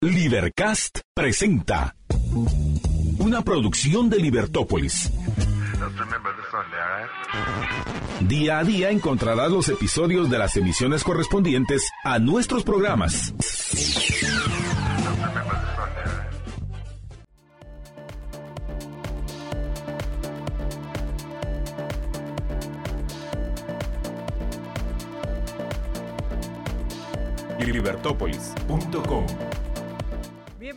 Libercast presenta una producción de Libertópolis. Día a día encontrarás los episodios de las emisiones correspondientes a nuestros programas. Libertópolis.com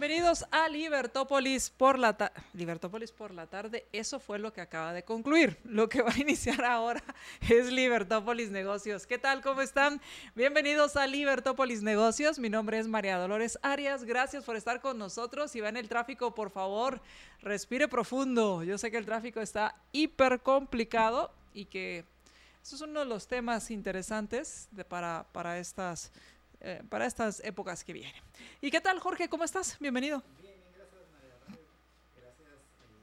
Bienvenidos a Libertópolis por la tarde. Libertópolis por la tarde, eso fue lo que acaba de concluir. Lo que va a iniciar ahora es Libertópolis Negocios. ¿Qué tal? ¿Cómo están? Bienvenidos a Libertópolis Negocios. Mi nombre es María Dolores Arias. Gracias por estar con nosotros. Si va en el tráfico, por favor, respire profundo. Yo sé que el tráfico está hiper complicado y que eso es uno de los temas interesantes para, para estas eh, para estas épocas que vienen. ¿Y qué tal, Jorge? ¿Cómo estás? Bienvenido. Bien, bien, gracias, María. Gracias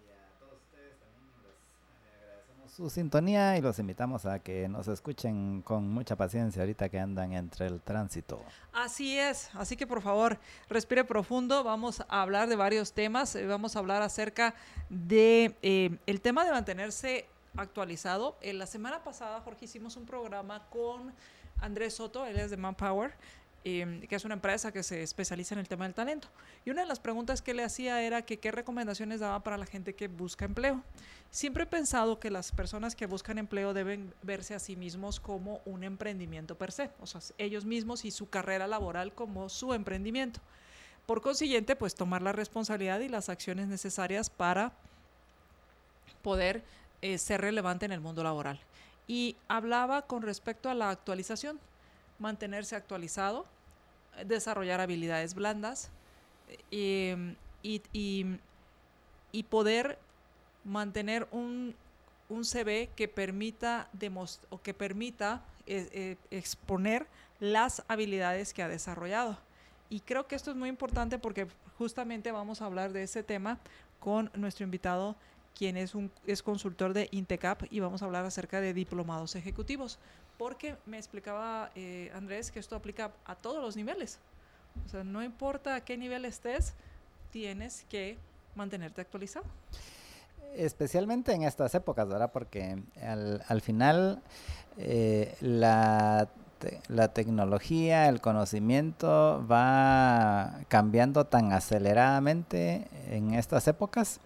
y a todos ustedes también les agradecemos su sintonía y los invitamos a que nos escuchen con mucha paciencia ahorita que andan entre el tránsito. Así es, así que por favor, respire profundo, vamos a hablar de varios temas, eh, vamos a hablar acerca de eh, el tema de mantenerse actualizado. En la semana pasada, Jorge, hicimos un programa con Andrés Soto, él es de Manpower, eh, que es una empresa que se especializa en el tema del talento. Y una de las preguntas que le hacía era que qué recomendaciones daba para la gente que busca empleo. Siempre he pensado que las personas que buscan empleo deben verse a sí mismos como un emprendimiento per se, o sea, ellos mismos y su carrera laboral como su emprendimiento. Por consiguiente, pues tomar la responsabilidad y las acciones necesarias para poder eh, ser relevante en el mundo laboral. Y hablaba con respecto a la actualización, mantenerse actualizado, desarrollar habilidades blandas eh, y, y, y, poder mantener un, un CV que permita, o que permita eh, eh, exponer las habilidades que ha desarrollado. Y creo que esto es muy importante porque justamente vamos a hablar de ese tema con nuestro invitado quien es, un, es consultor de Intecap y vamos a hablar acerca de diplomados ejecutivos porque me explicaba eh, Andrés que esto aplica a todos los niveles. O sea, no importa a qué nivel estés, tienes que mantenerte actualizado. Especialmente en estas épocas, ¿verdad? Porque al, al final eh, la la tecnología, el conocimiento va cambiando tan aceleradamente en estas épocas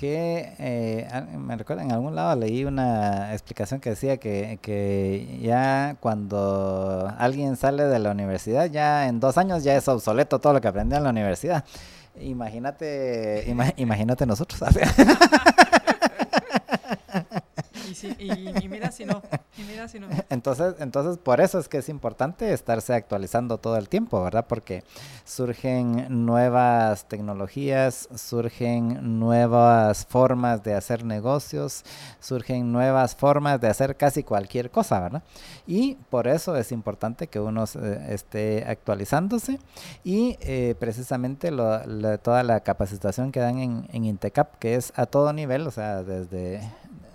que eh, me recuerdo en algún lado leí una explicación que decía que, que, ya cuando alguien sale de la universidad, ya en dos años ya es obsoleto todo lo que aprendió en la universidad. Imagínate, imagínate nosotros. Y, mira si no, mira si no. Entonces, entonces, por eso es que es importante estarse actualizando todo el tiempo, ¿verdad? Porque surgen nuevas tecnologías, surgen nuevas formas de hacer negocios, surgen nuevas formas de hacer casi cualquier cosa, ¿verdad? Y por eso es importante que uno esté actualizándose y eh, precisamente toda la capacitación que dan en Intecap, que es a todo nivel, o sea, desde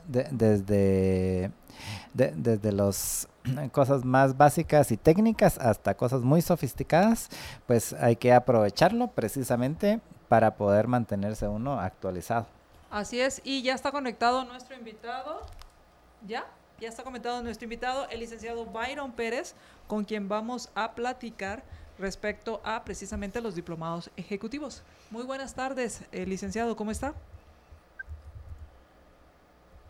desde, desde las cosas más básicas y técnicas hasta cosas muy sofisticadas, pues hay que aprovecharlo precisamente para poder mantenerse uno actualizado. Así es, y ya está conectado nuestro invitado, ¿ya? Ya está conectado nuestro invitado, el licenciado Byron Pérez, con quien vamos a platicar respecto a precisamente los diplomados ejecutivos. Muy buenas tardes, eh, licenciado, ¿cómo está?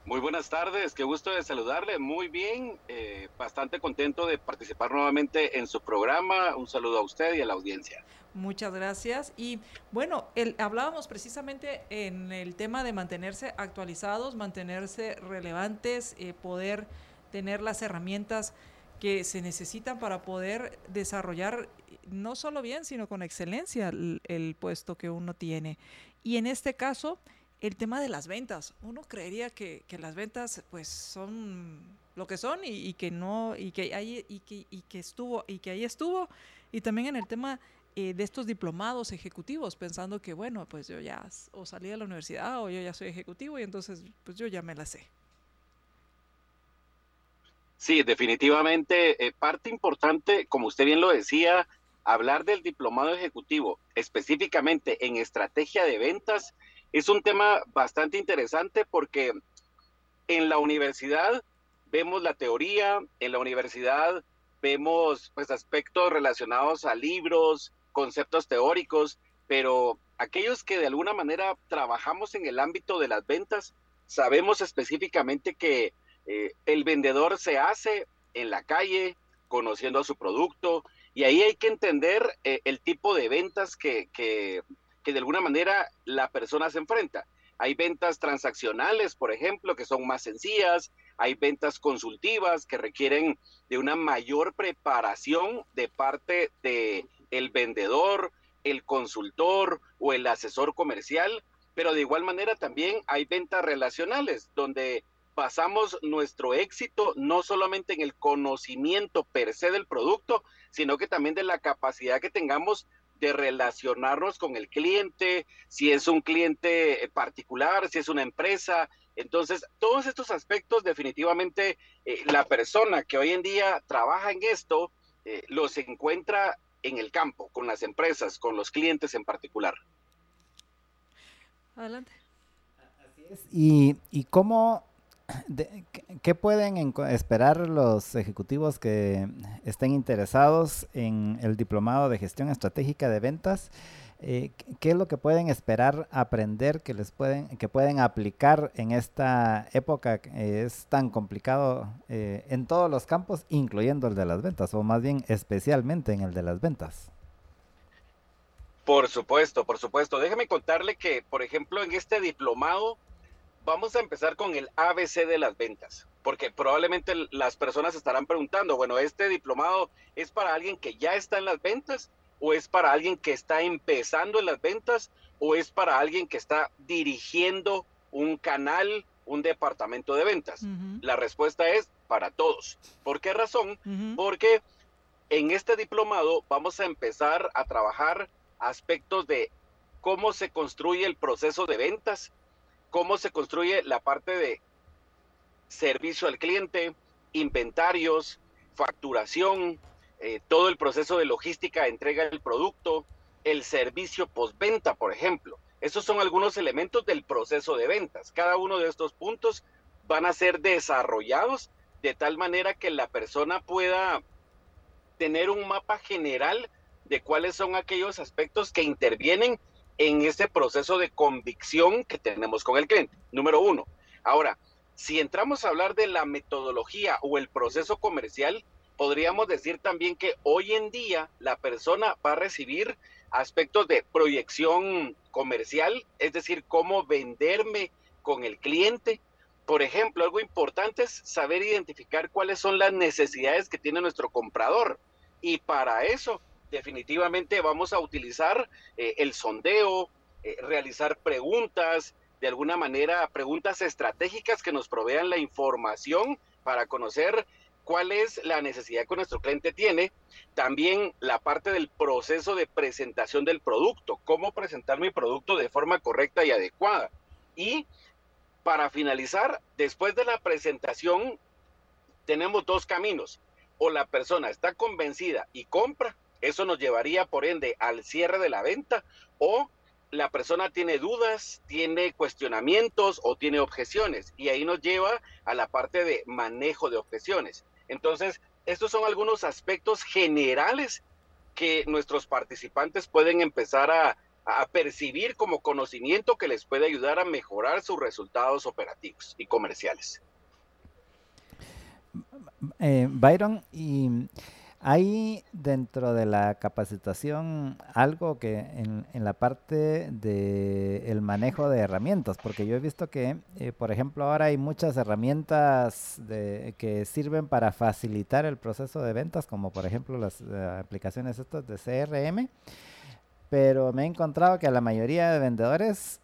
Muy buenas tardes, qué gusto de saludarle. Muy bien, eh, bastante contento de participar nuevamente en su programa. Un saludo a usted y a la audiencia. Muchas gracias. Y bueno, el, hablábamos precisamente en el tema de mantenerse actualizados, mantenerse relevantes, eh, poder tener las herramientas que se necesitan para poder desarrollar no solo bien, sino con excelencia el, el puesto que uno tiene. Y en este caso, el tema de las ventas. Uno creería que, que las ventas pues son lo que son y, que no y que ahí y que, y que estuvo y que ahí estuvo y también en el tema eh, de estos diplomados ejecutivos pensando que bueno pues yo ya o salí de la universidad o yo ya soy ejecutivo y entonces pues yo ya me la sé sí definitivamente eh, parte importante como usted bien lo decía hablar del diplomado ejecutivo específicamente en estrategia de ventas es un tema bastante interesante porque en la universidad vemos la teoría, en la universidad vemos pues aspectos relacionados a libros, conceptos teóricos, pero aquellos que de alguna manera trabajamos en el ámbito de las ventas, sabemos específicamente que eh, el vendedor se hace en la calle, conociendo a su producto, y ahí hay que entender eh, el tipo de ventas que, que, que de alguna manera la persona se enfrenta. Hay ventas transaccionales, por ejemplo, que son más sencillas, hay ventas consultivas que requieren de una mayor preparación de parte de el vendedor, el consultor o el asesor comercial, pero de igual manera también hay ventas relacionales donde basamos nuestro éxito no solamente en el conocimiento per se del producto, sino que también de la capacidad que tengamos de relacionarnos con el cliente, si es un cliente particular, si es una empresa. Entonces, todos estos aspectos definitivamente eh, la persona que hoy en día trabaja en esto eh, los encuentra en el campo, con las empresas, con los clientes en particular. Adelante. Así es. ¿Y, y cómo ¿Qué pueden esperar los ejecutivos que estén interesados en el diplomado de gestión estratégica de ventas? Eh, ¿Qué es lo que pueden esperar aprender que les pueden que pueden aplicar en esta época que es tan complicado eh, en todos los campos, incluyendo el de las ventas, o más bien especialmente en el de las ventas? Por supuesto, por supuesto. Déjeme contarle que, por ejemplo, en este diplomado vamos a empezar con el ABC de las ventas, porque probablemente las personas estarán preguntando, bueno, ¿este diplomado es para alguien que ya está en las ventas o es para alguien que está empezando en las ventas o es para alguien que está dirigiendo un canal, un departamento de ventas? La respuesta es para todos. ¿Por qué razón? Porque en este diplomado vamos a empezar a trabajar aspectos de cómo se construye el proceso de ventas, cómo se construye la parte de servicio al cliente, inventarios, facturación, eh, todo el proceso de logística, entrega del producto, el servicio postventa, por ejemplo. Esos son algunos elementos del proceso de ventas. Cada uno de estos puntos van a ser desarrollados de tal manera que la persona pueda tener un mapa general de cuáles son aquellos aspectos que intervienen en ese proceso de convicción que tenemos con el cliente. Número uno. Ahora, si entramos a hablar de la metodología o el proceso comercial, podríamos decir también que hoy en día la persona va a recibir aspectos de proyección comercial, es decir, cómo venderme con el cliente. Por ejemplo, algo importante es saber identificar cuáles son las necesidades que tiene nuestro comprador. Y para eso definitivamente vamos a utilizar eh, el sondeo, eh, realizar preguntas, de alguna manera preguntas estratégicas que nos provean la información para conocer cuál es la necesidad que nuestro cliente tiene. También la parte del proceso de presentación del producto, cómo presentar mi producto de forma correcta y adecuada. Y para finalizar, después de la presentación, tenemos dos caminos. O la persona está convencida y compra, eso nos llevaría, por ende, al cierre de la venta o la persona tiene dudas, tiene cuestionamientos o tiene objeciones y ahí nos lleva a la parte de manejo de objeciones. Entonces, estos son algunos aspectos generales que nuestros participantes pueden empezar a, percibir como conocimiento que les puede ayudar a mejorar sus resultados operativos y comerciales. Eh, Byron, y hay dentro de la capacitación algo que en, la parte del manejo de herramientas, porque yo he visto que, eh, por ejemplo, ahora hay muchas herramientas que sirven para facilitar el proceso de ventas, como por ejemplo las eh, aplicaciones estas de CRM, pero me he encontrado que a la mayoría de vendedores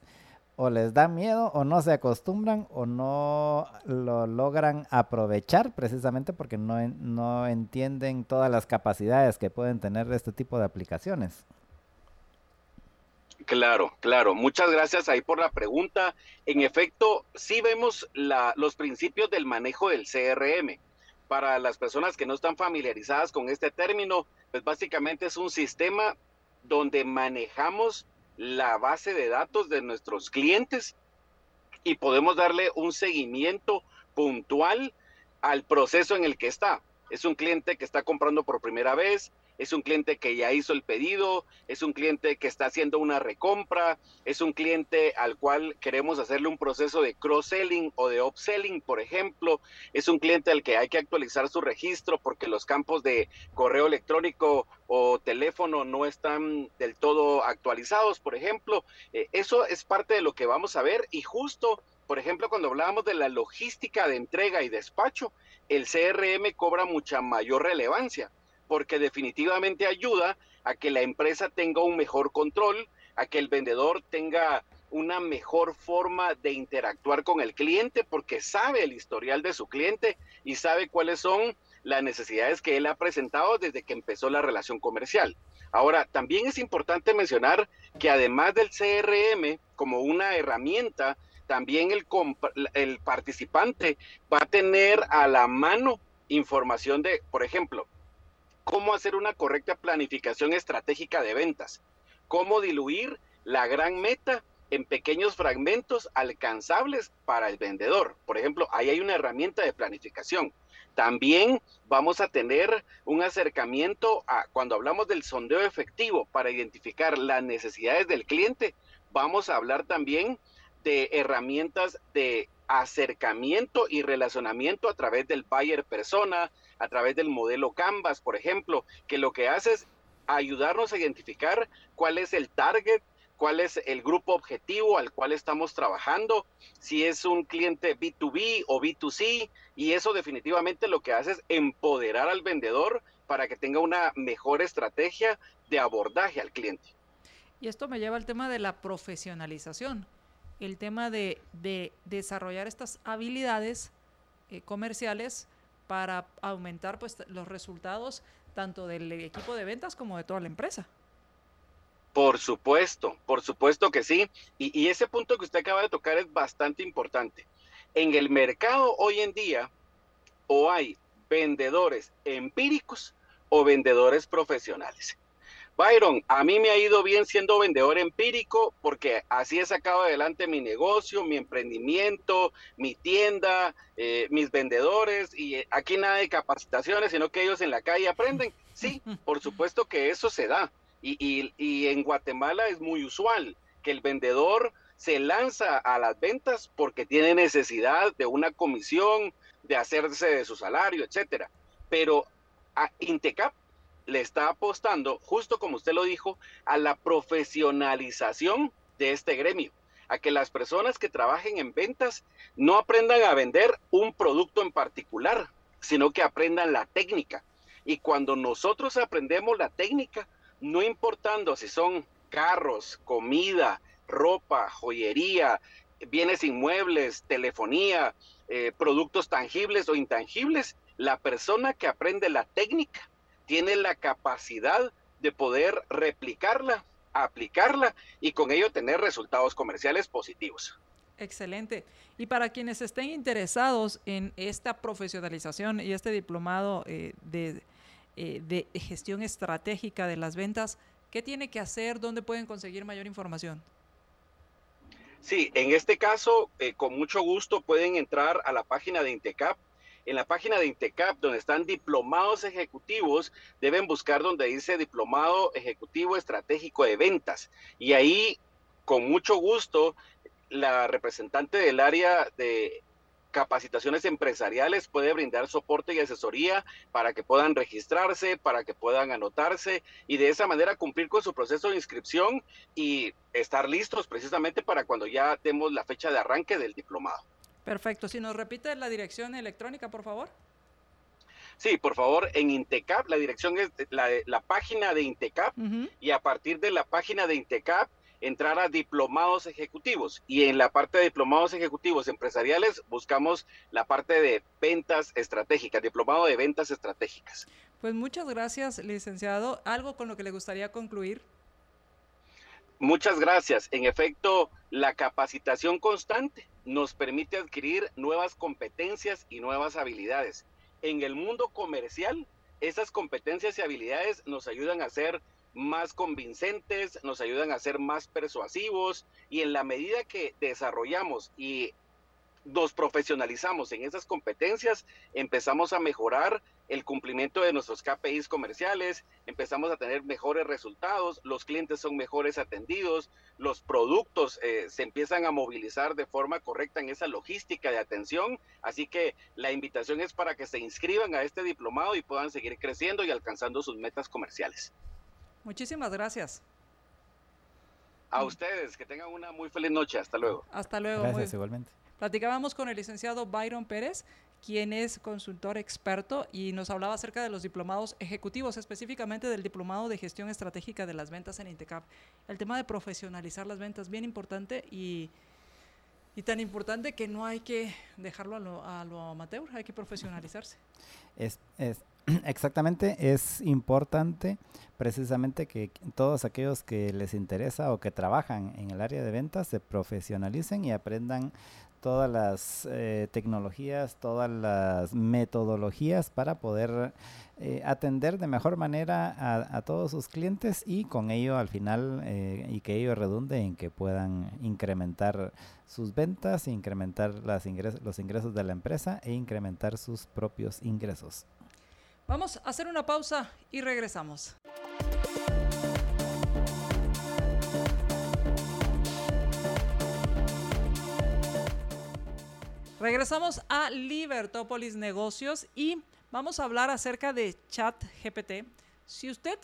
o les da miedo o no se acostumbran o no lo logran aprovechar precisamente porque no, no entienden todas las capacidades que pueden tener este tipo de aplicaciones. Claro, claro. Muchas gracias ahí por la pregunta. En efecto, sí vemos la, los principios del manejo del CRM, para las personas que no están familiarizadas con este término, pues básicamente es un sistema donde manejamos la base de datos de nuestros clientes y podemos darle un seguimiento puntual al proceso en el que está. Es un cliente que está comprando por primera vez, es un cliente que ya hizo el pedido, es un cliente que está haciendo una recompra, es un cliente al cual queremos hacerle un proceso de cross-selling o de upselling, por ejemplo, es un cliente al que hay que actualizar su registro porque los campos de correo electrónico o teléfono no están del todo actualizados, por ejemplo. Eh, eso es parte de lo que vamos a ver. Y justo por ejemplo, cuando hablábamos de la logística de entrega y despacho, el CRM cobra mucha mayor relevancia porque definitivamente ayuda a que la empresa tenga un mejor control, a que el vendedor tenga una mejor forma de interactuar con el cliente porque sabe el historial de su cliente y sabe cuáles son las necesidades que él ha presentado desde que empezó la relación comercial. Ahora, también es importante mencionar que además del CRM como una herramienta, también el, participante va a tener a la mano información de, por ejemplo, cómo hacer una correcta planificación estratégica de ventas, cómo diluir la gran meta en pequeños fragmentos alcanzables para el vendedor. Por ejemplo, ahí hay una herramienta de planificación. También vamos a tener un acercamiento a cuando hablamos del sondeo efectivo para identificar las necesidades del cliente. Vamos a hablar también de herramientas de acercamiento y relacionamiento a través del buyer persona, a través del modelo Canvas, por ejemplo, que lo que hace es ayudarnos a identificar cuál es el target, cuál es el grupo objetivo al cual estamos trabajando, si es un cliente B2B o B2C, y eso definitivamente lo que hace es empoderar al vendedor para que tenga una mejor estrategia de abordaje al cliente. Y esto me lleva al tema de la profesionalización, el tema de, desarrollar estas habilidades eh, comerciales para aumentar pues, los resultados tanto del equipo de ventas como de toda la empresa. Por supuesto, por supuesto que sí. Y, y, ese punto que usted acaba de tocar es bastante importante. En el mercado hoy en día, o hay vendedores empíricos o vendedores profesionales. Byron, a mí me ha ido bien siendo vendedor empírico porque así he sacado adelante mi negocio, mi emprendimiento, mi tienda, eh, mis vendedores y eh, aquí nada de capacitaciones, sino que ellos en la calle aprenden. Sí, por supuesto que eso se da y, y en Guatemala es muy usual que el vendedor se lanza a las ventas porque tiene necesidad de una comisión, de hacerse de su salario, etcétera. Pero a Intecap le está apostando, justo como usted lo dijo, a la profesionalización de este gremio, a que las personas que trabajen en ventas no aprendan a vender un producto en particular, sino que aprendan la técnica. Y cuando nosotros aprendemos la técnica, no importando si son carros, comida, ropa, joyería, bienes inmuebles, telefonía, eh, productos tangibles o intangibles, la persona que aprende la técnica tiene la capacidad de poder replicarla, aplicarla y con ello tener resultados comerciales positivos. Excelente. Y para quienes estén interesados en esta profesionalización y este diplomado eh, de, eh, de, gestión estratégica de las ventas, ¿qué tiene que hacer? ¿Dónde pueden conseguir mayor información? Sí, en este caso, eh, con mucho gusto pueden entrar a la página de Intecap en la página de Intecap, donde están diplomados ejecutivos, deben buscar donde dice Diplomado Ejecutivo Estratégico de Ventas. Y ahí, con mucho gusto, la representante del área de capacitaciones empresariales puede brindar soporte y asesoría para que puedan registrarse, para que puedan anotarse y de esa manera cumplir con su proceso de inscripción y estar listos precisamente para cuando ya demos la fecha de arranque del diplomado. Perfecto. Si nos repite la dirección electrónica, por favor. Sí, por favor, en Intecap, la dirección es la, página de Intecap y a partir de la página de Intecap entrar a diplomados ejecutivos y en la parte de diplomados ejecutivos empresariales buscamos la parte de ventas estratégicas, diplomado de ventas estratégicas. Pues muchas gracias, licenciado. ¿Algo con lo que le gustaría concluir? Muchas gracias. En efecto, la capacitación constante nos permite adquirir nuevas competencias y nuevas habilidades. en el mundo comercial, esas competencias y habilidades nos ayudan a ser más convincentes, nos ayudan a ser más persuasivos y en la medida que desarrollamos y nos profesionalizamos en esas competencias, empezamos a mejorar el cumplimiento de nuestros KPIs comerciales, empezamos a tener mejores resultados, los clientes son mejores atendidos, los productos eh, se empiezan a movilizar de forma correcta en esa logística de atención. Así que la invitación es para que se inscriban a este diplomado y puedan seguir creciendo y alcanzando sus metas comerciales. Muchísimas gracias. A ustedes, que tengan una muy feliz noche. Hasta luego. Hasta luego. Gracias, igualmente. Platicábamos con el licenciado Byron Pérez, quien es consultor experto y nos hablaba acerca de los diplomados ejecutivos, específicamente del diplomado de gestión estratégica de las ventas en Intecap. El tema de profesionalizar las ventas, bien importante y, y tan importante que no hay que dejarlo a lo, amateur, hay que profesionalizarse. Es, es, exactamente, es importante precisamente que todos aquellos que les interesa o que trabajan en el área de ventas se profesionalicen y aprendan todas las eh, tecnologías, todas las metodologías para poder eh, atender de mejor manera a, todos sus clientes y con ello al final eh, y que ello redunde en que puedan incrementar sus ventas, incrementar las los ingresos de la empresa e incrementar sus propios ingresos. Vamos a hacer una pausa y regresamos. Regresamos a Libertópolis Negocios y vamos a hablar acerca de ChatGPT. Si usted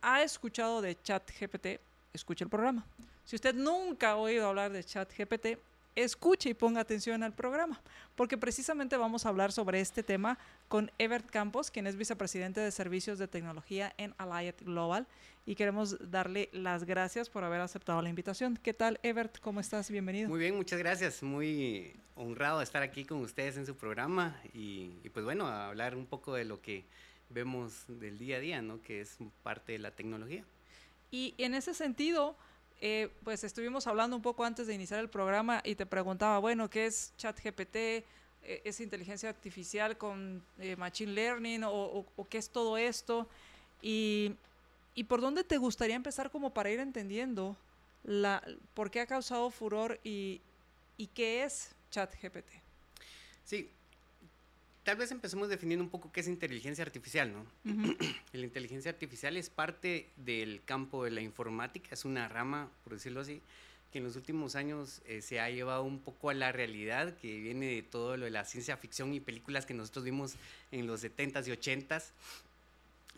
ha escuchado de ChatGPT, escuche el programa. Si usted nunca ha oído hablar de ChatGPT, escuche y ponga atención al programa, porque precisamente vamos a hablar sobre este tema con Ebert Campos, quien es vicepresidente de Servicios de Tecnología en Allied Global, y queremos darle las gracias por haber aceptado la invitación. ¿Qué tal, Ebert? ¿Cómo estás? Bienvenido. Muy bien, muchas gracias. Muy honrado de estar aquí con ustedes en su programa y, y pues bueno, a hablar un poco de lo que vemos del día a día, ¿no? Que es parte de la tecnología. Y en ese sentido, eh, pues estuvimos hablando un poco antes de iniciar el programa y te preguntaba, bueno, ¿qué es ChatGPT? Eh, ¿Es inteligencia artificial con eh, Machine Learning o, qué es todo esto? Y, por dónde te gustaría empezar como para ir entendiendo la, por qué ha causado furor y, y qué es ChatGPT? Sí, tal vez empecemos definiendo un poco qué es inteligencia artificial, ¿no? la inteligencia artificial es parte del campo de la informática, es una rama, por decirlo así, que en los últimos años eh, se ha llevado un poco a la realidad, que viene de todo lo de la ciencia ficción y películas que nosotros vimos en los 70s y 80s,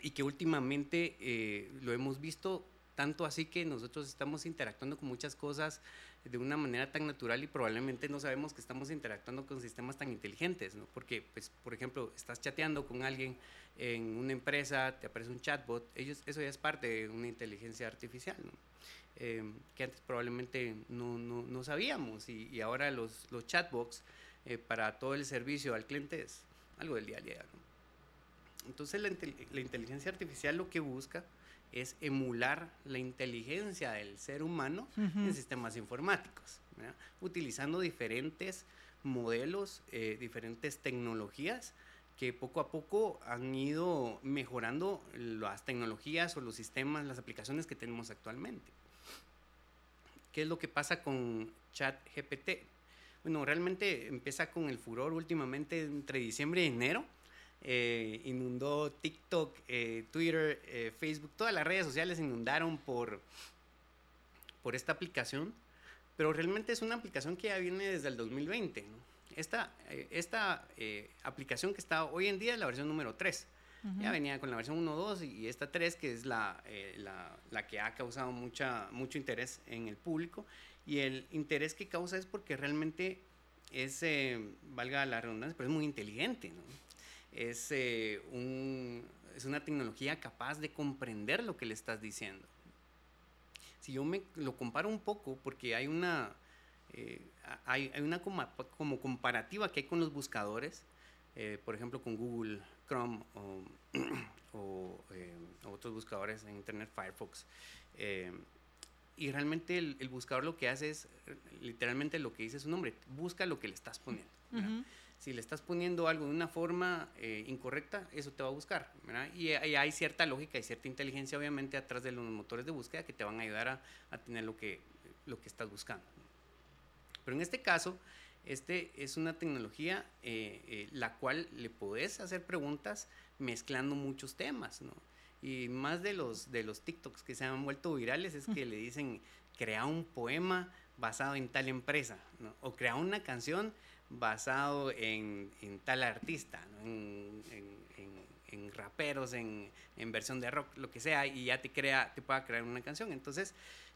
y que últimamente eh, lo hemos visto tanto así que nosotros estamos interactuando con muchas cosas de una manera tan natural y probablemente no sabemos que estamos interactuando con sistemas tan inteligentes, ¿no? Porque, pues, por ejemplo, estás chateando con alguien en una empresa, te aparece un chatbot, ellos, eso ya es parte de una inteligencia artificial. Em, que antes probablemente no, no, no sabíamos y, ahora los, los chatbots eh, para todo el servicio al cliente es algo del día a día. Entonces la inteligencia artificial lo que busca es emular la inteligencia del ser humano en sistemas informáticos, utilizando diferentes modelos, eh, diferentes tecnologías que poco a poco han ido mejorando las tecnologías o los sistemas, las aplicaciones que tenemos actualmente. ¿Qué es lo que pasa con ChatGPT? Bueno, realmente empieza con el furor últimamente entre diciembre y enero eh, inundó TikTok, eh, Twitter, eh, Facebook, todas las redes sociales inundaron por, por esta aplicación, pero realmente es una aplicación que ya viene desde el 2020. Esta, esta aplicación que está hoy en día es la versión número 3. Ya venía con la versión 1.2 y esta 3 que es la, la, la, que ha causado mucha, mucho interés en el público. Y el interés que causa es porque realmente es, valga la redundancia, pero es muy inteligente. ¿no? Es, eh, un, es una tecnología capaz de comprender lo que le estás diciendo. Si yo me lo comparo un poco, porque hay una, eh, hay, hay, una como, como, comparativa que hay con los buscadores, eh, por ejemplo con Google Chrome o, otros buscadores en Internet, Firefox. y realmente el, el, buscador lo que hace es, literalmente lo que dice su nombre, busca lo que le estás poniendo. Si le estás poniendo algo de una forma eh, incorrecta, eso te va a buscar. Y, hay cierta lógica y cierta inteligencia, obviamente, atrás de los motores de búsqueda que te van a ayudar a, a tener lo que, lo que estás buscando. Pero en este caso, este es una tecnología eh, eh, la cual le podés hacer preguntas mezclando muchos temas, ¿no? Y más de los, de los TikToks que se han vuelto virales es que le dicen, crea un poema basado en tal empresa, ¿no? O crea una canción basado en, tal artista, en, raperos, en, versión de rock, lo que sea, y ya te, crea, te pueda crear una canción. Entonces,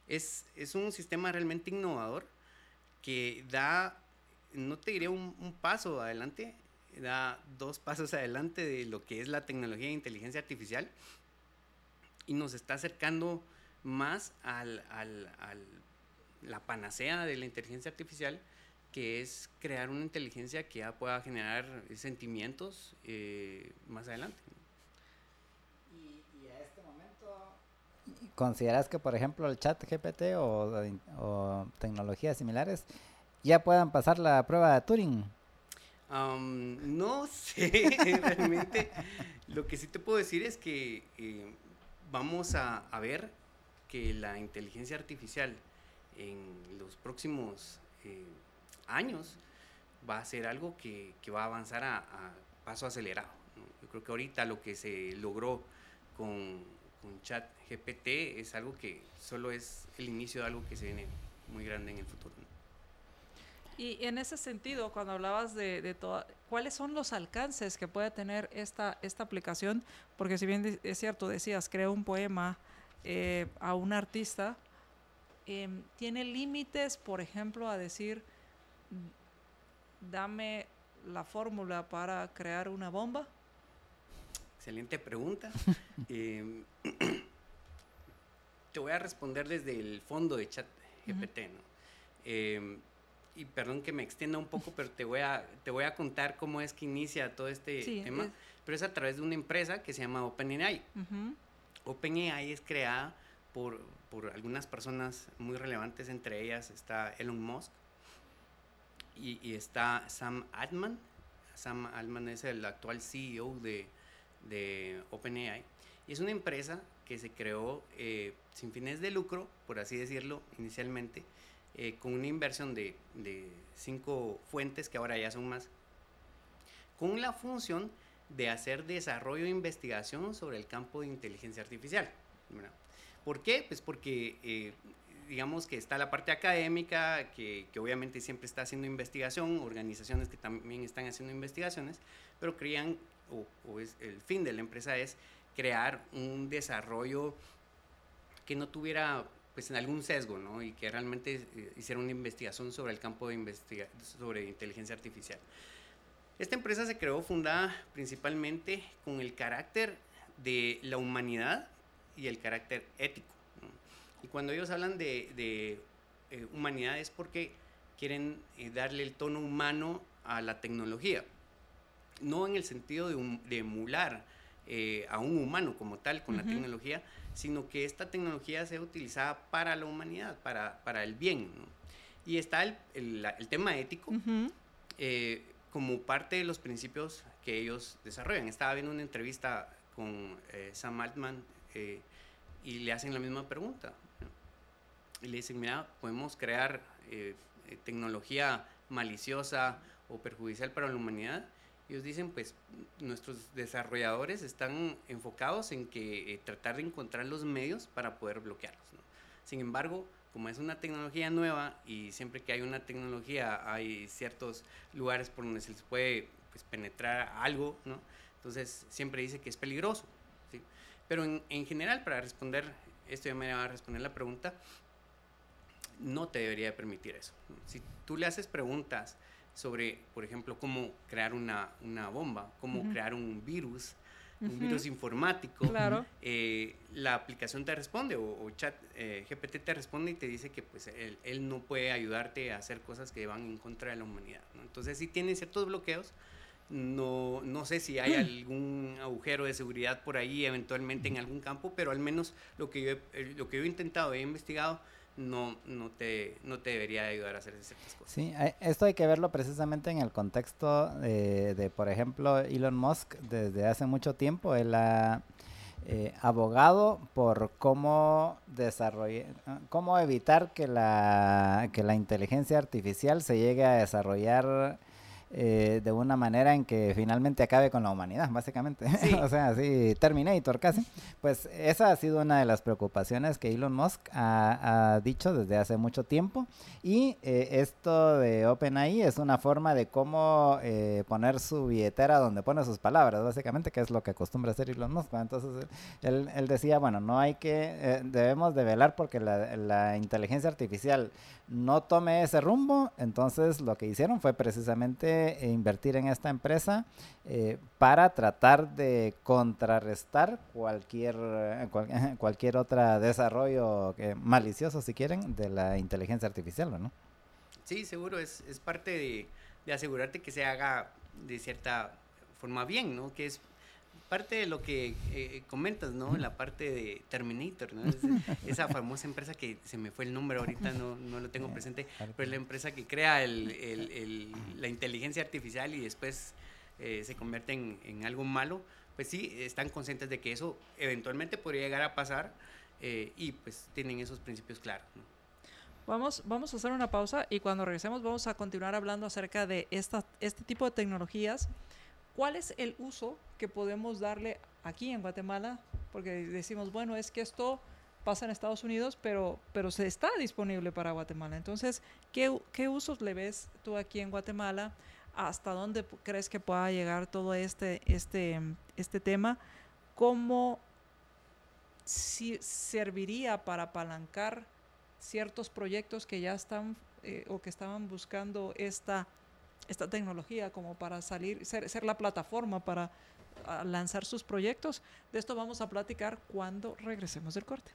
es, un sistema realmente innovador que da no te diré un, paso adelante, da dos pasos adelante de lo que es la tecnología de inteligencia artificial y nos está acercando más al, al, la panacea de la inteligencia artificial, que es crear una inteligencia que ya pueda generar sentimientos eh, más adelante. Y, a este momento, ¿consideras que, por ejemplo, el chat GPT o, o tecnologías similares ya puedan pasar la prueba de Turing? no sé, realmente. Lo que sí te puedo decir es que eh, vamos a, ver que la inteligencia artificial en los próximos eh, años va a ser algo que, va a avanzar a, paso acelerado. Yo creo que ahorita lo que se logró con, con chat GPT es algo que solo es el inicio de algo que se viene muy grande en el futuro. Y en ese sentido, cuando hablabas de, de ¿cuáles son los alcances que puede tener esta, esta aplicación? Porque si bien es cierto, decías, creo un poema eh, a un artista, em, ¿tiene límites, por ejemplo, a decir, dame la fórmula para crear una bomba? Excelente pregunta. Em, te voy a responder desde el fondo de chat GPT, ¿no? Em, y perdón que me extienda un poco, pero te voy a, te voy a contar cómo es que inicia todo este tema. Pero es a través de una empresa que se llama OpenAI. OpenAI es creada por, por, algunas personas muy relevantes, entre ellas está Elon Musk y, está Sam Altman. Sam Altman es el actual CEO de, de OpenAI. Y es una empresa que se creó eh, sin fines de lucro, por así decirlo, inicialmente, eh, con una inversión de, de, cinco fuentes, que ahora ya son más, con la función de hacer desarrollo e investigación sobre el campo de inteligencia artificial. ¿Por qué? Pues porque eh, digamos que está la parte académica, que, que, obviamente siempre está haciendo investigación, organizaciones que también están haciendo investigaciones, pero creían, o, o es, el fin de la empresa es crear un desarrollo que no tuviera pues en algún sesgo, ¿no? Y que realmente eh, hiciera una investigación sobre el campo de investigación sobre inteligencia artificial. Esta empresa se creó fundada principalmente con el carácter de la humanidad y el carácter ético. Y cuando ellos hablan de, de eh, humanidad es porque quieren eh, darle el tono humano a la tecnología. No en el sentido de, de emular a un humano como tal con la tecnología, sino que esta tecnología sea utilizada para la humanidad, para, para el bien. Y está el, el, tema ético eh, como parte de los principios que ellos desarrollan. Estaba viendo una entrevista con eh, Sam Altman eh, y le hacen la misma pregunta. Y le dicen, mira, podemos crear tecnología maliciosa o perjudicial para la humanidad ellos dicen, pues nuestros desarrolladores están enfocados en que eh, tratar de encontrar los medios para poder bloquearlos. Sin embargo, como es una tecnología nueva y siempre que hay una tecnología hay ciertos lugares por donde se les puede pues, penetrar algo, ¿no? entonces siempre dice que es peligroso. ¿sí? Pero en, en, general, para responder, esto ya me va a responder la pregunta, no te debería permitir eso. Si tú le haces preguntas sobre, por ejemplo, cómo crear una, una bomba, cómo crear un virus, un virus informático. Claro. Eh, la aplicación te responde o, chat eh, GPT te responde y te dice que pues él, él, no puede ayudarte a hacer cosas que van en contra de la humanidad. Entonces sí tiene ciertos bloqueos. No, no sé si hay algún agujero de seguridad por ahí eventualmente en algún campo, pero al menos lo que yo, lo que yo he intentado, he investigado, no, no, te, no te debería ayudar a hacer ciertas cosas. Sí, esto hay que verlo precisamente en el contexto de, por ejemplo, Elon Musk desde hace mucho tiempo. Él ha eh, abogado por cómo desarrollar, cómo evitar que la, que la inteligencia artificial se llegue a desarrollar eh, de una manera en que finalmente acabe con la humanidad, básicamente. o sea, así Terminator casi. Pues esa ha sido una de las preocupaciones que Elon Musk ha, dicho desde hace mucho tiempo. Y eh, esto de OpenAI es una forma de cómo eh, poner su billetera donde pone sus palabras, básicamente, que es lo que acostumbra hacer Elon Musk. Entonces, él, él, decía, bueno, no hay que, debemos de velar porque la, la inteligencia artificial no tome ese rumbo, entonces lo que hicieron fue precisamente invertir en esta empresa eh, para tratar de contrarrestar cualquier, eh, cualquier otro desarrollo eh, malicioso, si quieren, de la inteligencia artificial, ¿no? Sí, seguro, es, es parte de, de asegurarte que se haga de cierta forma bien, ¿no? Que es parte de lo que eh, comentas, ¿no? La parte de Terminator, ¿no? esa famosa empresa que se me fue el nombre ahorita, no, no lo tengo presente, pero es la empresa que crea el, el, la inteligencia artificial y después eh, se convierte en, en, algo malo, pues sí, están conscientes de que eso eventualmente podría llegar a pasar eh, y pues tienen esos principios claros, ¿no? Vamos, vamos a hacer una pausa y cuando regresemos vamos a continuar hablando acerca de esta, este tipo de tecnologías ¿Cuál es el uso que podemos darle aquí en Guatemala? Porque decimos, bueno, es que esto pasa en Estados Unidos, pero, pero se está disponible para Guatemala. Entonces, ¿qué, ¿qué usos le ves tú aquí en Guatemala? ¿Hasta dónde crees que pueda llegar todo este, este, este tema? ¿Cómo si serviría para apalancar ciertos proyectos que ya están eh, o que estaban buscando esta esta tecnología como para salir, ser, ser la plataforma para ah, lanzar sus proyectos. De esto vamos a platicar cuando regresemos del corte.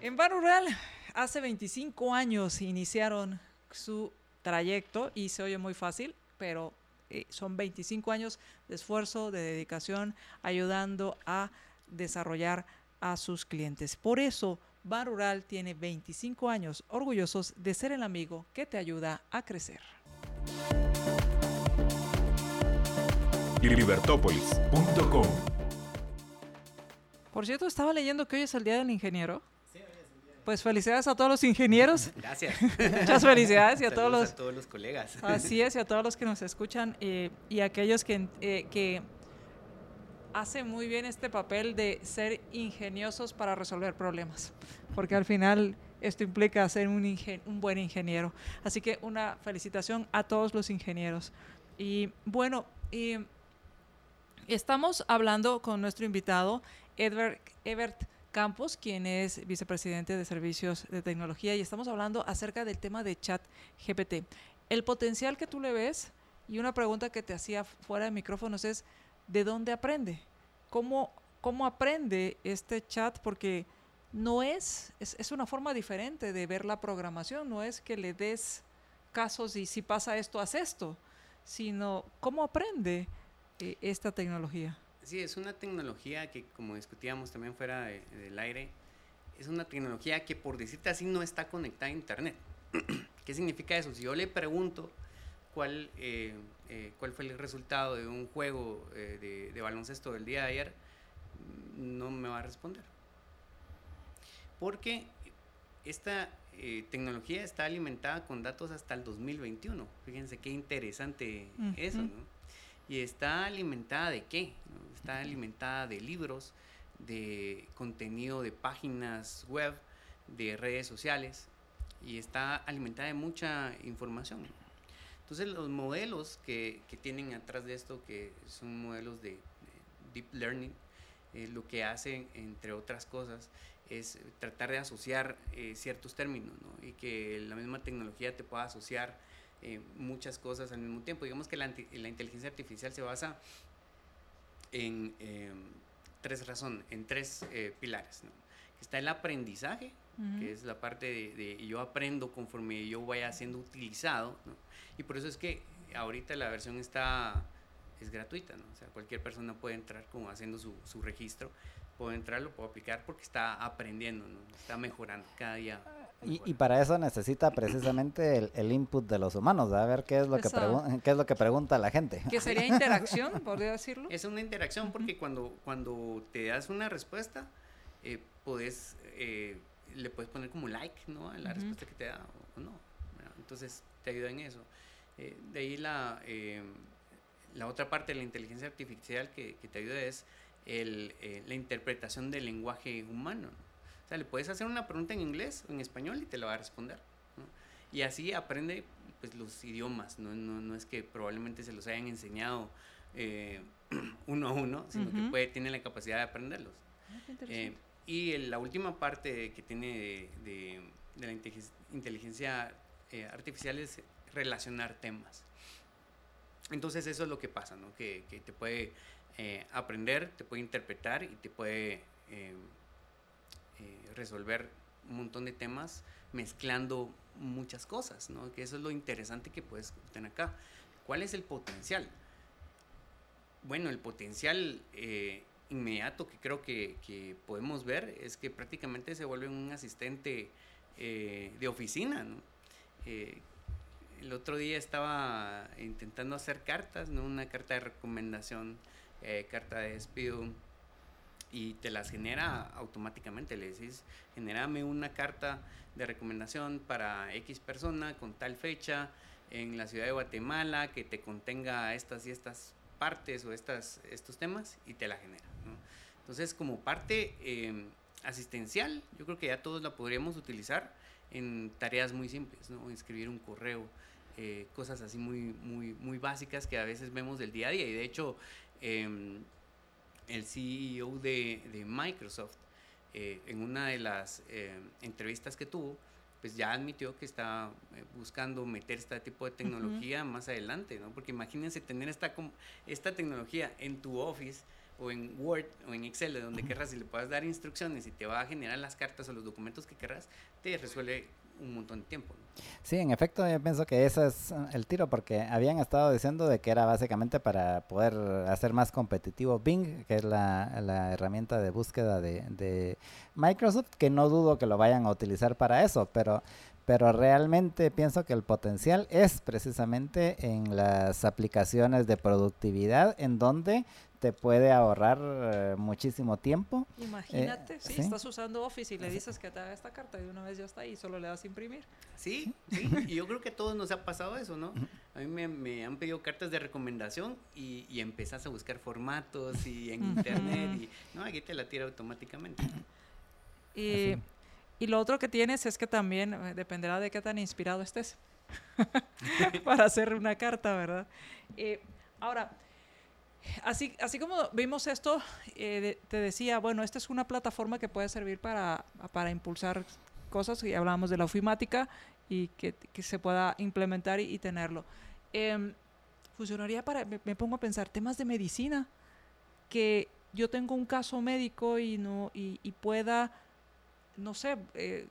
En Bar Rural, hace 25 años iniciaron su trayecto y se oye muy fácil, pero eh, son 25 años de esfuerzo, de dedicación, ayudando a desarrollar a sus clientes. Por eso, Ban Rural tiene 25 años orgullosos de ser el amigo que te ayuda a crecer. Libertópolis.com Por cierto, estaba leyendo que hoy es el Día del Ingeniero. Pues felicidades a todos los ingenieros. Gracias. Muchas felicidades y a todos los, a todos los colegas. Así es, y a todos los que nos escuchan eh, y aquellos que, eh, que hace muy bien este papel de ser ingeniosos para resolver problemas, porque al final esto implica ser un, buen ingeniero. Así que una felicitación a todos los ingenieros. Y bueno, y estamos hablando con nuestro invitado, Edward, Ebert Campos, quien es vicepresidente de Servicios de Tecnología, y estamos hablando acerca del tema de chat GPT. El potencial que tú le ves, y una pregunta que te hacía fuera de micrófonos es, de dónde aprende, cómo, cómo aprende este chat, porque no es, es, una forma diferente de ver la programación, no es que le des casos y si pasa esto, haz esto, sino cómo aprende eh, esta tecnología. Sí, es una tecnología que, como discutíamos también fuera del aire, es una tecnología que, por decirte así, no está conectada a Internet. ¿Qué significa eso? Si yo le pregunto cuál, eh, eh, cuál fue el resultado de un juego eh, de, baloncesto del día de ayer, no me va a responder. Porque esta tecnología está alimentada con datos hasta el 2021. Fíjense qué interesante eso, ¿no? Y está alimentada de qué? Está alimentada de libros, de contenido de páginas web, de redes sociales, y está alimentada de mucha información. Entonces los modelos que, que, tienen atrás de esto, que son modelos de, deep learning, eh, lo que hacen, entre otras cosas, es tratar de asociar eh, ciertos términos, ¿no? Y que la misma tecnología te pueda asociar eh, muchas cosas al mismo tiempo. Digamos que la, la inteligencia artificial se basa en em, tres razones, en tres pilares, ¿no? Está el aprendizaje, que es la parte de, de, yo aprendo conforme yo vaya siendo utilizado, ¿no? Y por eso es que ahorita la versión está es gratuita, ¿no? O sea, cualquier persona puede entrar como haciendo su, su registro, puede entrar, lo puede aplicar porque está aprendiendo, ¿no? Está mejorando cada día. Y, y, para eso necesita precisamente el, el, input de los humanos, a ver qué es lo que qué es lo que pregunta la gente. ¿Qué sería interacción, podría decirlo? Es una interacción porque cuando, cuando te das una respuesta, eh, puedes, eh, le puedes poner como like, ¿no? A la respuesta que te da o, no. Entonces te ayuda en eso. Eh, de ahí la, eh, la otra parte de la inteligencia artificial que, que te ayuda es el, eh, la interpretación del lenguaje humano. O sea, le puedes hacer una pregunta en inglés o en español y te lo va a responder. ¿no? Y así aprende pues, los idiomas. ¿no? No, no es que probablemente se los hayan enseñado eh, uno a uno, sino uh -huh. que puede, tiene la capacidad de aprenderlos. Eh, y la última parte que tiene de, la inteligencia eh, artificial es relacionar temas. Entonces eso es lo que pasa, ¿no? que, te puede eh, aprender, te puede interpretar y te puede eh, eh, resolver un montón de temas mezclando muchas cosas, ¿no? Que eso es lo interesante que puedes tener acá. ¿Cuál es el potencial? Bueno, el potencial inmediato que creo que, que, podemos ver es que prácticamente se vuelve un asistente eh, de oficina, ¿no? el otro día estaba intentando hacer cartas, ¿no? Una carta de recomendación eh, carta de despido y te las genera automáticamente. Le decís, genérame una carta de recomendación para X persona con tal fecha en la ciudad de Guatemala que te contenga estas y estas partes o estas, estos temas y te la genera. Entonces, como parte eh, asistencial, yo creo que ya todos la podríamos utilizar en tareas muy simples, ¿no? escribir un correo, eh, cosas así muy, muy, muy básicas que a veces vemos del día a día. Y de hecho, eh, el CEO de, de Microsoft, eh, en una de las eh, entrevistas que tuvo, pues ya admitió que está eh, buscando meter este tipo de tecnología uh -huh. más adelante, ¿no? Porque imagínense tener esta, esta tecnología en tu Office o en Word o en Excel, de donde querrás, y le puedas dar instrucciones y te va a generar las cartas o los documentos que querrás, te resuelve un montón de tiempo. ¿no? Sí, en efecto, yo pienso que ese es el tiro, porque habían estado diciendo de que era básicamente para poder hacer más competitivo Bing, que es la, la herramienta de búsqueda de, de, Microsoft, que no dudo que lo vayan a utilizar para eso, pero, pero realmente pienso que el potencial es precisamente en las aplicaciones de productividad, en donde te puede ahorrar eh, muchísimo tiempo. Imagínate, eh, si ¿sí? estás usando Office y le dices que te haga esta carta y de una vez ya está ahí, solo le das a imprimir. Sí, sí, y yo creo que a todos nos ha pasado eso, ¿no? A mí me, me han pedido cartas de recomendación y, y, empezás a buscar formatos y en internet y no, aquí te la tira automáticamente. Y, y lo otro que tienes es que también eh, dependerá de qué tan inspirado estés para hacer una carta, ¿verdad? Eh, ahora, Así, así como vimos esto, eh, te decía, bueno, esta es una plataforma que puede servir para, para impulsar cosas, y hablábamos de la ofimática, y que, que se pueda implementar y, tenerlo. Eh, funcionaría para, me, pongo a pensar, temas de medicina, que yo tengo un caso médico y, no, y, pueda, no sé, eh,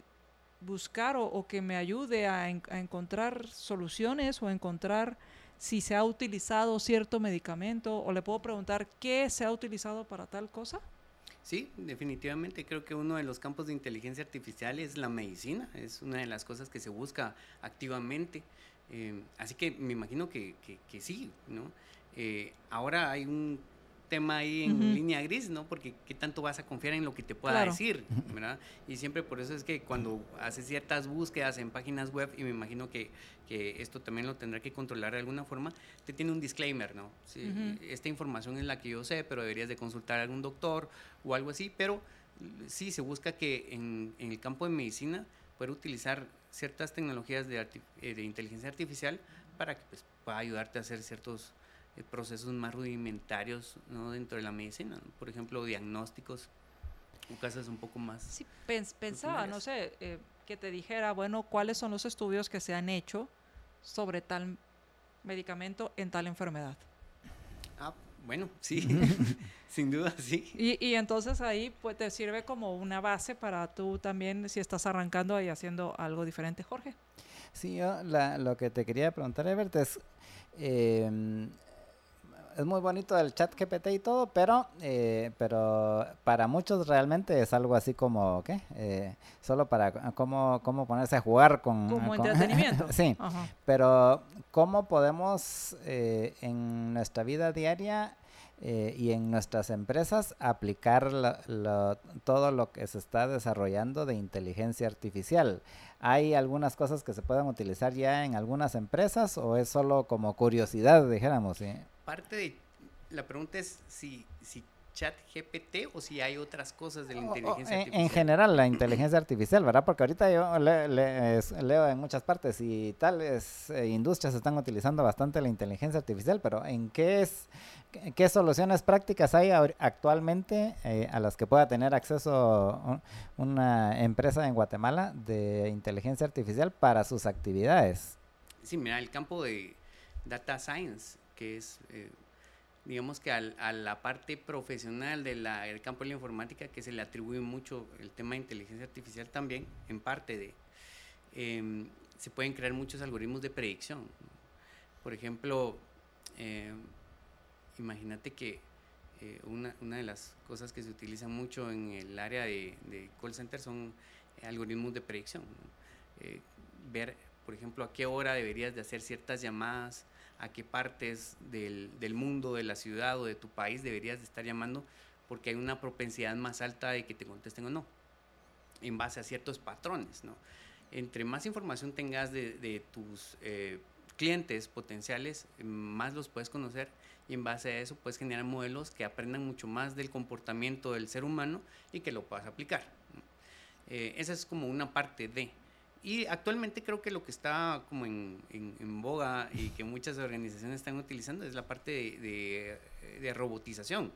buscar o, que me ayude a, a encontrar soluciones o encontrar si se ha utilizado cierto medicamento o le puedo preguntar qué se ha utilizado para tal cosa? Sí, definitivamente creo que uno de los campos de inteligencia artificial es la medicina, es una de las cosas que se busca activamente. Eh, así que me imagino que, que, sí, ¿no? Eh, ahora hay un tema ahí en uh -huh. línea gris, ¿no? Porque qué tanto vas a confiar en lo que te pueda claro. decir, ¿verdad? Y siempre por eso es que cuando haces ciertas búsquedas en páginas web, y me imagino que, que esto también lo tendrá que controlar de alguna forma, te tiene un disclaimer, ¿no? Sí, uh -huh. Esta información es la que yo sé, pero deberías de consultar a algún doctor o algo así, pero sí se busca que en, en el campo de medicina poder utilizar ciertas tecnologías de, eh, de inteligencia artificial para que pues, pueda ayudarte a hacer ciertos procesos más rudimentarios ¿no? dentro de la medicina, ¿no? por ejemplo, diagnósticos o casos un poco más. Sí, pens pensaba, no sé, eh, que te dijera, bueno, cuáles son los estudios que se han hecho sobre tal medicamento en tal enfermedad. Ah, bueno, sí, sin duda, sí. Y, y, entonces ahí pues te sirve como una base para tú también, si estás arrancando y haciendo algo diferente, Jorge. Sí, yo la, lo que te quería preguntar, Ebert, es... Eh, es muy bonito el chat GPT y todo, pero, eh, pero para muchos realmente es algo así como, ¿qué? Eh, solo para cómo, cómo ponerse a jugar con... Como entretenimiento. sí, pero ¿cómo podemos en nuestra vida diaria y en nuestras empresas aplicar todo lo que se está desarrollando de inteligencia artificial. ¿Hay algunas cosas que se puedan utilizar ya en algunas empresas o es solo como curiosidad, dijéramos? Parte de la pregunta es si, si chat GPT o si hay otras cosas de la inteligencia artificial. En, general, la inteligencia artificial, ¿verdad? Porque ahorita yo leo en muchas partes y tales eh, industrias están utilizando bastante la inteligencia artificial, pero ¿en qué es ¿Qué soluciones prácticas hay actualmente eh, a las que pueda tener acceso una empresa en Guatemala de inteligencia artificial para sus actividades? Sí, mira, el campo de data science, que es, eh, digamos que a la parte profesional del campo de la informática, que se le atribuye mucho el tema de inteligencia artificial también, en parte de, em, se pueden crear muchos algoritmos de predicción. Por ejemplo, em, imagínate que eh, una, una, de las cosas que se utiliza mucho en el área de, call center son algoritmos de predicción. Eh, ver, por ejemplo, a qué hora deberías de hacer ciertas llamadas, a qué partes del, del, mundo, de la ciudad o de tu país deberías de estar llamando, porque hay una propensidad más alta de que te contesten o no, en base a ciertos patrones. ¿no? Entre más información tengas de, de tus eh, clientes potenciales, más los puedes conocer y en base a eso puedes generar modelos que aprendan mucho más del comportamiento del ser humano y que lo puedas aplicar. Eh, esa es como una parte de. Y actualmente creo que lo que está como en, en, boga y que muchas organizaciones están utilizando es la parte de, de, robotización.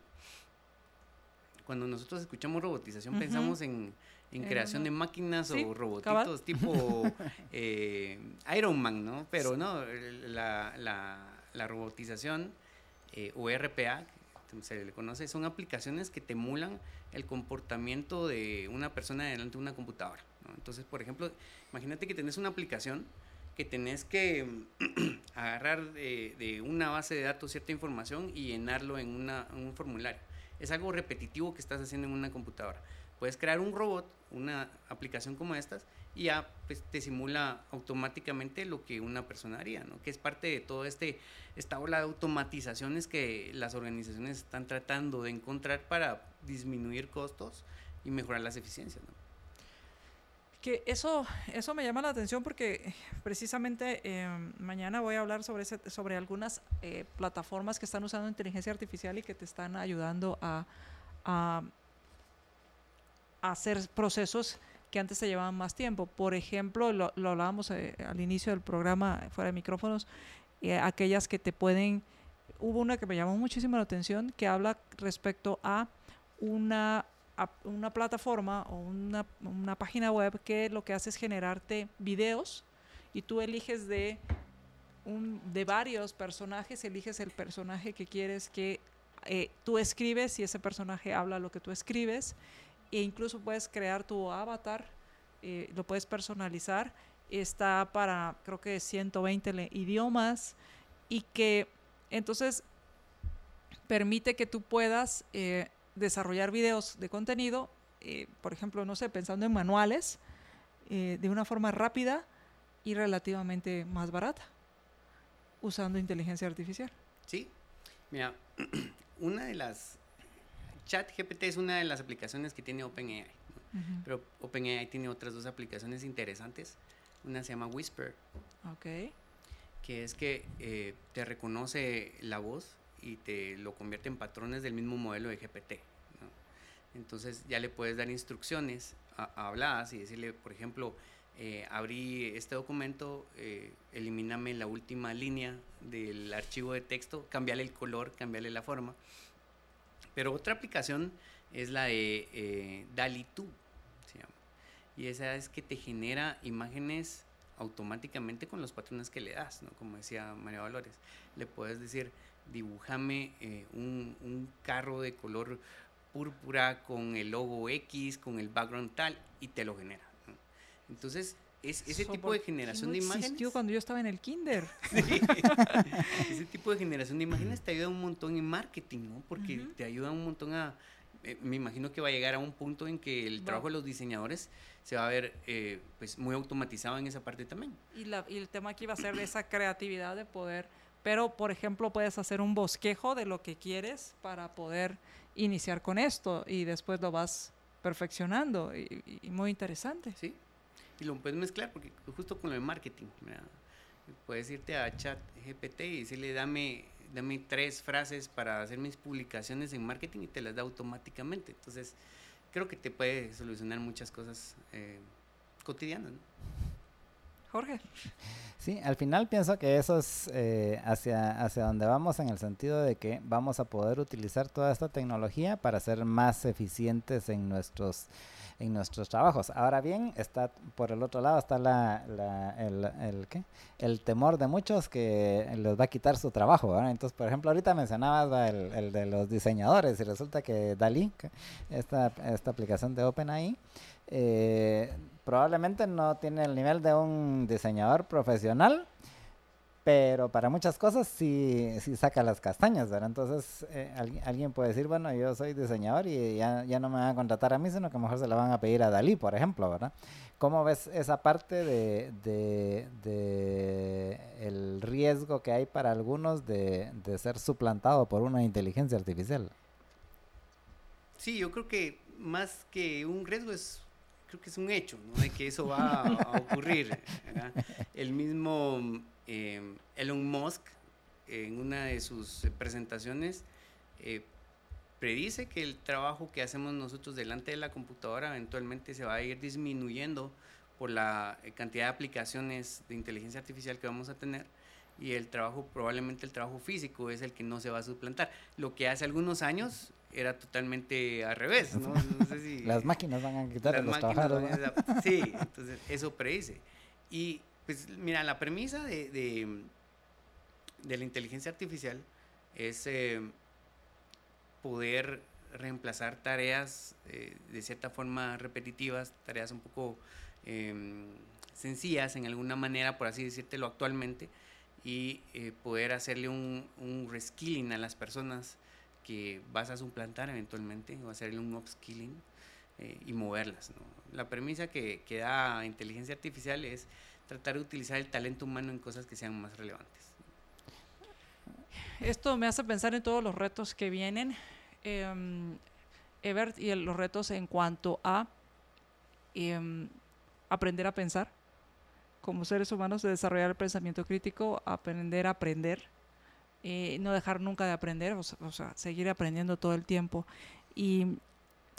Cuando nosotros escuchamos robotización pensamos en, en creación de máquinas o robotitos tipo eh, Iron Man, ¿no? Pero no, la, la, la robotización eh, o RPA, se le conoce, son aplicaciones que te emulan el comportamiento de una persona delante de una computadora. Entonces, por ejemplo, imagínate que tenés una aplicación que tenés que agarrar de, una base de datos cierta información y llenarlo en, un formulario. Es algo repetitivo que estás haciendo en una computadora. Puedes crear un robot, una aplicación como estas, y ya pues, te simula automáticamente lo que una persona haría, ¿no? que es parte de todo este esta ola de automatizaciones que las organizaciones están tratando de encontrar para disminuir costos y mejorar las eficiencias. Que eso, eso me llama la atención porque precisamente em, mañana voy a hablar sobre, sobre algunas eh, plataformas que están usando inteligencia artificial y que te están ayudando a, a, hacer procesos que antes se llevaban más tiempo. Por ejemplo, lo, lo hablábamos eh, al inicio del programa, fuera de micrófonos, aquellas que te pueden... Hubo una que me llamó muchísimo la atención que habla respecto a una, una plataforma o una, una página web que lo que hace es generarte videos y tú eliges de, un, de varios personajes, eliges el personaje que quieres que eh, tú escribes y ese personaje habla lo que tú escribes e incluso puedes crear tu avatar, eh, lo puedes personalizar, está para creo que 120 idiomas y que entonces permite que tú puedas eh, desarrollar videos de contenido, eh, por ejemplo, no sé, pensando en manuales, de una forma rápida y relativamente más barata, usando inteligencia artificial. Sí, mira, una de las ChatGPT es una de las aplicaciones que tiene OpenAI. Pero OpenAI tiene otras dos aplicaciones interesantes. Una se llama Whisper. Ok. Que es que eh, te reconoce la voz y te lo convierte en patrones del mismo modelo de GPT. Entonces ya le puedes dar instrucciones a, habladas y decirle, por ejemplo, eh, abrí este documento, eh, elimíname la última línea del archivo de texto, cambiale el color, cambiale la forma. Pero otra aplicación es la de eh, DALI 2, Y esa es que te genera imágenes automáticamente con los patrones que le das, ¿no? Como decía María Valores. Le puedes decir, dibújame eh, un, carro de color púrpura con el logo X, con el background tal, y te lo genera. Entonces, es ese tipo de generación no de imágenes. existió cuando yo estaba en el kinder. ese tipo de generación de imágenes te ayuda un montón en marketing, ¿no? Porque te ayuda un montón a. eh, me imagino que va a llegar a un punto en que el Va. trabajo de los diseñadores se va a ver eh, pues muy automatizado en esa parte también. Y, la- y el tema aquí va a ser de esa creatividad de poder, pero por ejemplo puedes hacer un bosquejo de lo que quieres para poder iniciar con esto y después lo vas perfeccionando y, muy interesante. ¿sí? Y lo puedes mezclar, porque justo con lo de marketing, puedes irte a chat GPT y decirle, dame, dame tres frases para hacer mis publicaciones en marketing y te las da automáticamente. Entonces, creo que te puede solucionar muchas cosas eh, cotidianas. ¿no? Jorge, Sí, al final pienso que eso es eh, hacia, hacia donde vamos en el sentido de que vamos a poder utilizar toda esta tecnología para ser más eficientes en nuestros en nuestros trabajos. Ahora bien, está por el otro lado está la, el, ¿qué? el temor de muchos que les va a quitar su trabajo. Entonces, por ejemplo, ahorita mencionabas el, el de los diseñadores y resulta que Dalí, esta, esta aplicación de OpenAI, eh, probablemente no tiene el nivel de un diseñador profesional, pero para muchas cosas sí, sí saca las castañas, ¿verdad? Entonces eh, alguien, puede decir, bueno, yo soy diseñador y ya, ya no me van a contratar a mí, sino que mejor se la van a pedir a Dalí, por ejemplo, ¿verdad? ¿Cómo ves esa parte de, de, de el riesgo que hay para algunos de, de ser suplantado por una inteligencia artificial? Sí, yo creo que más que un riesgo es, creo que es un hecho. De que eso va a, ocurrir. El mismo eh, Elon Musk, en una de sus presentaciones, eh, predice que el trabajo que hacemos nosotros delante de la computadora eventualmente se va a ir disminuyendo por la eh, cantidad de aplicaciones de inteligencia artificial que vamos a tener y el trabajo, probablemente el trabajo físico es el que no se va a suplantar. Lo que hace algunos años era totalmente al revés, ¿no? No sé si- Las máquinas van a quitar a los trabajadores. Sí, entonces eso predice. Y pues mira, la premisa de, de, de la inteligencia artificial es eh, poder reemplazar tareas eh, de cierta forma repetitivas, tareas un poco em, sencillas en alguna manera, por así decírtelo actualmente, y eh, poder hacerle un, un reskilling a las personas que vas a suplantar eventualmente, o hacerle un upskilling eh, y moverlas. ¿no? La premisa que, que da inteligencia artificial es tratar de utilizar el talento humano en cosas que sean más relevantes. esto me hace pensar en todos los retos que vienen, em, Ebert, y los retos en cuanto a em, aprender a pensar como seres humanos, de desarrollar el pensamiento crítico, aprender a aprender, eh, no dejar nunca de aprender, o sea, o sea, seguir aprendiendo todo el tiempo. ¿Y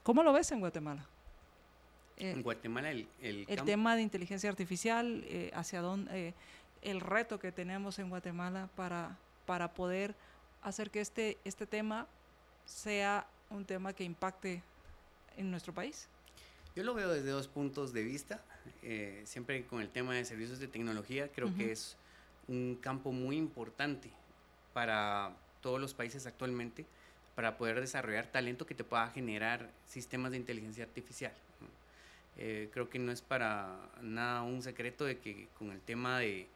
cómo lo ves en Guatemala? Eh, En Guatemala el, el, tema de inteligencia artificial, eh, hacia dónde, el reto que tenemos en Guatemala para, para poder hacer que este, este tema sea un tema que impacte en nuestro país. Yo lo veo desde dos puntos de vista. eh, siempre con el tema de servicios de tecnología, creo que es un campo muy importante para todos los países actualmente para poder desarrollar talento que te pueda generar sistemas de inteligencia artificial. Eh, creo que no es para nada un secreto de que con el tema de,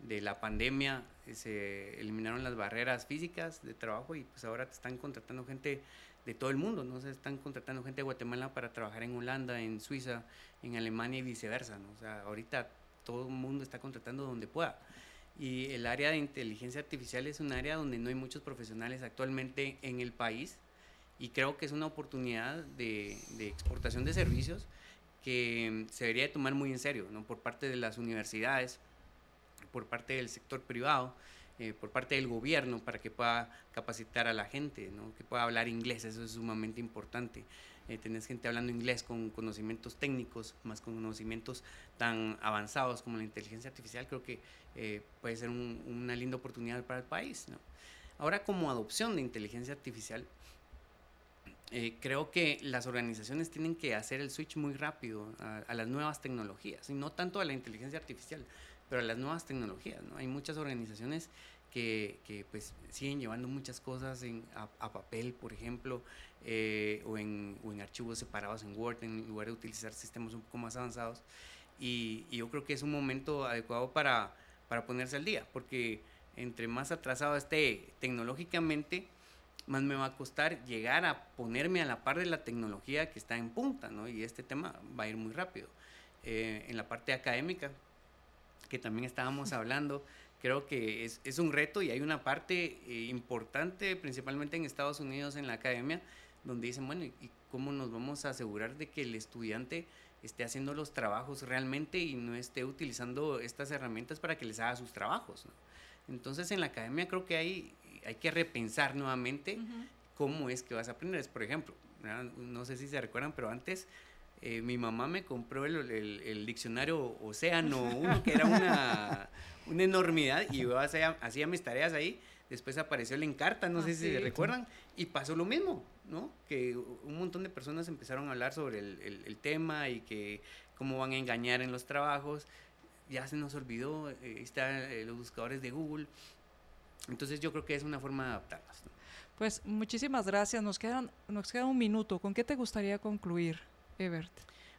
de la pandemia eh, se eliminaron las barreras físicas de trabajo y pues ahora están contratando gente de todo el mundo, ¿no? Se están contratando gente de Guatemala para trabajar en Holanda, en Suiza, en Alemania y viceversa, ¿no? O sea, ahorita todo el mundo está contratando donde pueda. Y el área de inteligencia artificial es un área donde no hay muchos profesionales actualmente en el país y creo que es una oportunidad de, exportación de servicios que se debería de tomar muy en serio, ¿no? Por parte de las universidades, por parte del sector privado, eh, por parte del gobierno para que pueda capacitar a la gente, ¿no? que pueda hablar inglés, eso es sumamente importante. Eh, tenés gente hablando inglés con conocimientos técnicos, más con conocimientos tan avanzados como la inteligencia artificial, creo que eh, puede ser un- una linda oportunidad para el país. ¿no? Ahora, como adopción de inteligencia artificial, eh, creo que las organizaciones tienen que hacer el switch muy rápido a, a las nuevas tecnologías, y no tanto a la inteligencia artificial, pero a las nuevas tecnologías. ¿no? Hay muchas organizaciones que, que, pues siguen llevando muchas cosas en, a, a papel, por ejemplo, eh, o, en, o en archivos separados en Word, en lugar de utilizar sistemas un poco más avanzados. y, yo creo que es un momento adecuado para, para ponerse al día, porque entre más atrasado esté tecnológicamente, más me va a costar llegar a ponerme a la par de la tecnología que está en punta, ¿no? Y este tema va a ir muy rápido. Eh, en la parte académica, que también estábamos hablando, creo que es, es un reto y hay una parte eh, importante, principalmente en Estados Unidos, en la academia, donde dicen, bueno, ¿y cómo nos vamos a asegurar de que el estudiante esté haciendo los trabajos realmente y no esté utilizando estas herramientas para que les haga sus trabajos? Entonces, en la academia creo que hay, hay que repensar nuevamente cómo es que vas a aprender. Por ejemplo, no sé si se recuerdan, pero antes eh, mi mamá me compró el, el, diccionario Océano 1, que era una, una enormidad, y yo hacía, hacía, mis tareas ahí. Después apareció el Encarta, no sé si se recuerdan, y pasó lo mismo, ¿no? Que un montón de personas empezaron a hablar sobre el, el tema y que cómo van a engañar en los trabajos. Ya se nos olvidó, eh, están eh, los buscadores de Google. Entonces yo creo que es una forma de adaptarlas. Pues muchísimas gracias. Nos, quedan, nos queda un minuto. ¿Con qué te gustaría concluir? Ebert?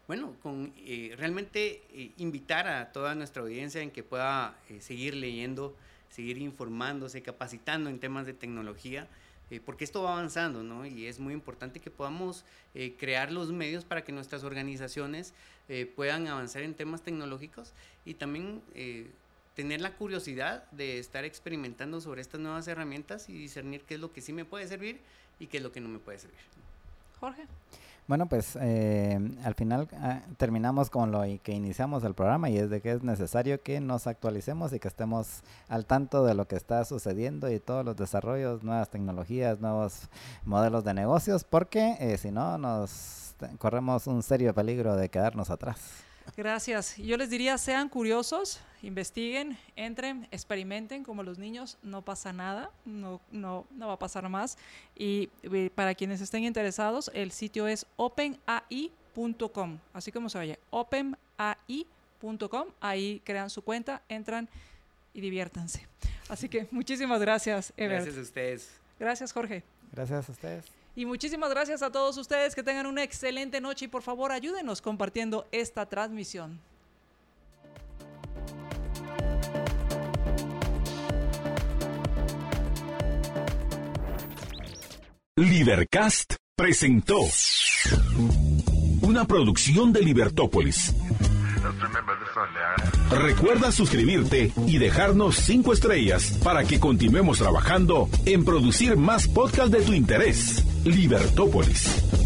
Bueno, con eh, realmente eh, invitar a toda nuestra audiencia en que pueda eh, seguir leyendo, seguir informándose, capacitando en temas de tecnología, porque esto va avanzando, ¿no? Y es muy importante que podamos crear los medios para que nuestras organizaciones puedan avanzar en temas tecnológicos y también tener la curiosidad de estar experimentando sobre estas nuevas herramientas y discernir qué es lo que sí me puede servir y qué es lo que no me puede servir. Jorge. Bueno, pues eh, al final ah, terminamos con lo que iniciamos el programa y es de que es necesario que nos actualicemos y que estemos al tanto de lo que está sucediendo y todos los desarrollos, nuevas tecnologías, nuevos modelos de negocios, porque eh, si no nos corremos un serio peligro de quedarnos atrás. Gracias. Yo les diría, sean curiosos, investiguen, entren, experimenten como los niños, no pasa nada, no, no, no va a pasar más. Y eh, para quienes estén interesados, el sitio es openai.com, así como se oye, openai.com, ahí crean su cuenta, entran y diviértanse. Así que muchísimas gracias, Ever. Gracias a ustedes. Gracias, Jorge. Gracias a ustedes. Y muchísimas gracias a todos ustedes que tengan una excelente noche y por favor ayúdenos compartiendo esta transmisión. Libercast presentó una producción de Libertópolis. Recuerda suscribirte y dejarnos cinco estrellas para que continuemos trabajando en producir más podcasts de tu interés. Libertópolis.